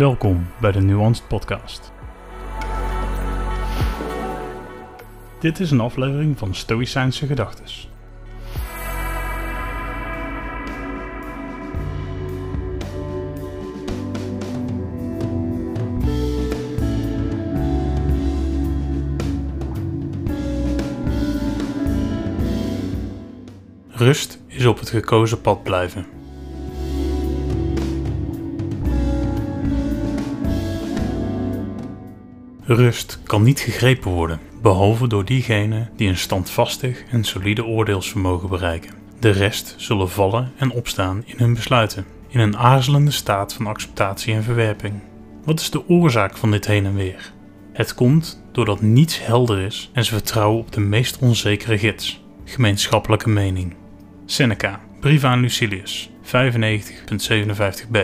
Welkom bij de Nuanced Podcast. Dit is een aflevering van Stoïcijnse Gedachtes. Rust is op het gekozen pad blijven. Rust kan niet gegrepen worden, behalve door diegenen die een standvastig en solide oordeelsvermogen bereiken. De rest zullen vallen en opstaan in hun besluiten, in een aarzelende staat van acceptatie en verwerping. Wat is de oorzaak van dit heen en weer? Het komt doordat niets helder is en ze vertrouwen op de meest onzekere gids, gemeenschappelijke mening. Seneca, brief aan Lucilius, 95.57b.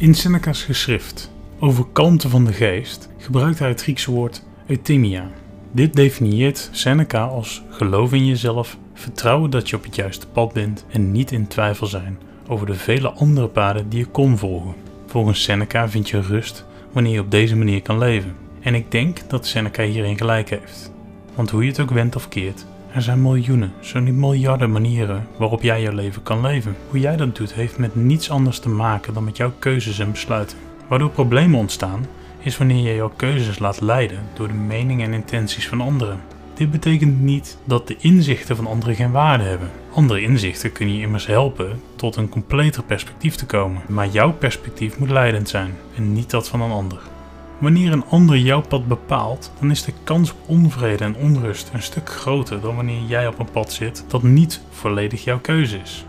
In Seneca's geschrift over kalmte van de geest gebruikt hij het Griekse woord euthymia. Dit definieert Seneca als geloof in jezelf, vertrouwen dat je op het juiste pad bent en niet in twijfel zijn over de vele andere paden die je kon volgen. Volgens Seneca vind je rust wanneer je op deze manier kan leven. En ik denk dat Seneca hierin gelijk heeft. Want hoe je het ook wendt of keert, er zijn miljoenen, zo niet miljarden manieren waarop jij jouw leven kan leven. Hoe jij dat doet heeft met niets anders te maken dan met jouw keuzes en besluiten. Waardoor problemen ontstaan, is wanneer je jouw keuzes laat leiden door de meningen en intenties van anderen. Dit betekent niet dat de inzichten van anderen geen waarde hebben. Andere inzichten kunnen je immers helpen tot een completer perspectief te komen, maar jouw perspectief moet leidend zijn en niet dat van een ander. Wanneer een ander jouw pad bepaalt, dan is de kans op onvrede en onrust een stuk groter dan wanneer jij op een pad zit dat niet volledig jouw keuze is.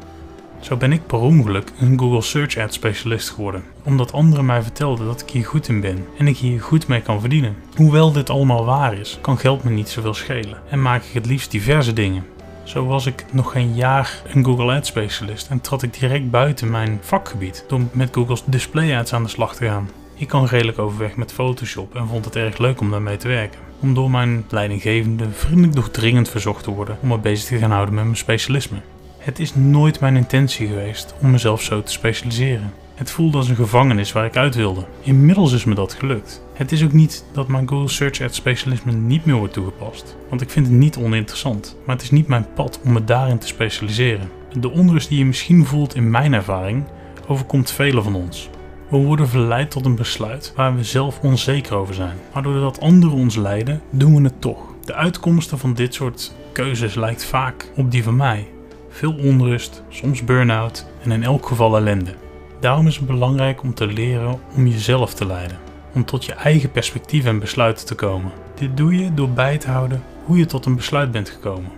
Zo ben ik per ongeluk een Google Search Ad specialist geworden, omdat anderen mij vertelden dat ik hier goed in ben en ik hier goed mee kan verdienen. Hoewel dit allemaal waar is, kan geld me niet zoveel schelen en maak ik het liefst diverse dingen. Zo was ik nog geen jaar een Google Ads specialist en trad ik direct buiten mijn vakgebied door met Google's display ads aan de slag te gaan. Ik kan redelijk overweg met Photoshop en vond het erg leuk om daarmee te werken. Om door mijn leidinggevende vriendelijk doch dringend verzocht te worden om me bezig te gaan houden met mijn specialisme. Het is nooit mijn intentie geweest om mezelf zo te specialiseren. Het voelde als een gevangenis waar ik uit wilde. Inmiddels is me dat gelukt. Het is ook niet dat mijn Google Search Ads specialisme niet meer wordt toegepast, want ik vind het niet oninteressant. Maar het is niet mijn pad om me daarin te specialiseren. De onrust die je misschien voelt in mijn ervaring overkomt velen van ons. We worden verleid tot een besluit waar we zelf onzeker over zijn. Maar doordat anderen ons leiden, doen we het toch. De uitkomsten van dit soort keuzes lijkt vaak op die van mij. Veel onrust, soms burn-out en in elk geval ellende. Daarom is het belangrijk om te leren om jezelf te leiden. Om tot je eigen perspectief en besluiten te komen. Dit doe je door bij te houden hoe je tot een besluit bent gekomen.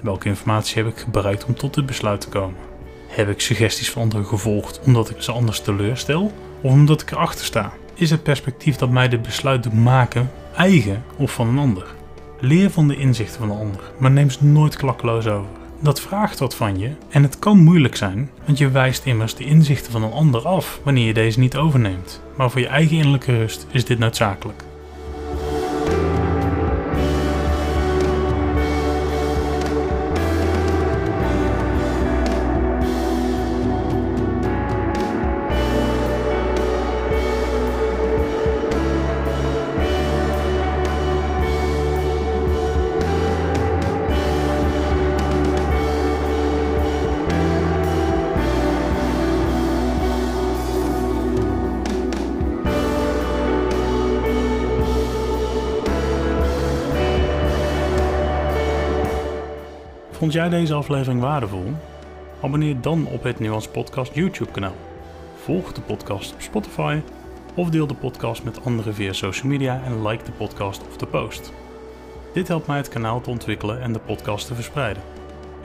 Welke informatie heb ik gebruikt om tot dit besluit te komen? Heb ik suggesties van anderen gevolgd omdat ik ze anders teleurstel? Of omdat ik erachter sta? Is het perspectief dat mij dit besluit doet maken eigen of van een ander? Leer van de inzichten van een ander, maar neem ze nooit klakkeloos over. Dat vraagt wat van je en het kan moeilijk zijn, want je wijst immers de inzichten van een ander af wanneer je deze niet overneemt. Maar voor je eigen innerlijke rust is dit noodzakelijk. Vond jij deze aflevering waardevol? Abonneer dan op het Nuance Podcast YouTube kanaal. Volg de podcast op Spotify of deel de podcast met anderen via social media en like de podcast of de post. Dit helpt mij het kanaal te ontwikkelen en de podcast te verspreiden.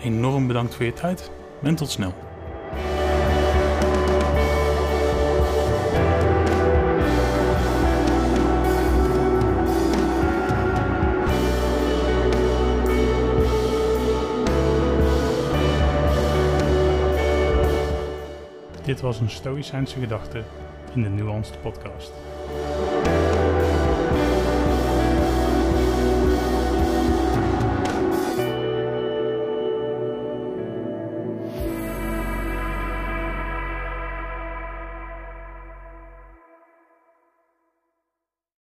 Enorm bedankt voor je tijd en tot snel. Dit was een Stoïcijnse gedachte in de Nuanced Podcast.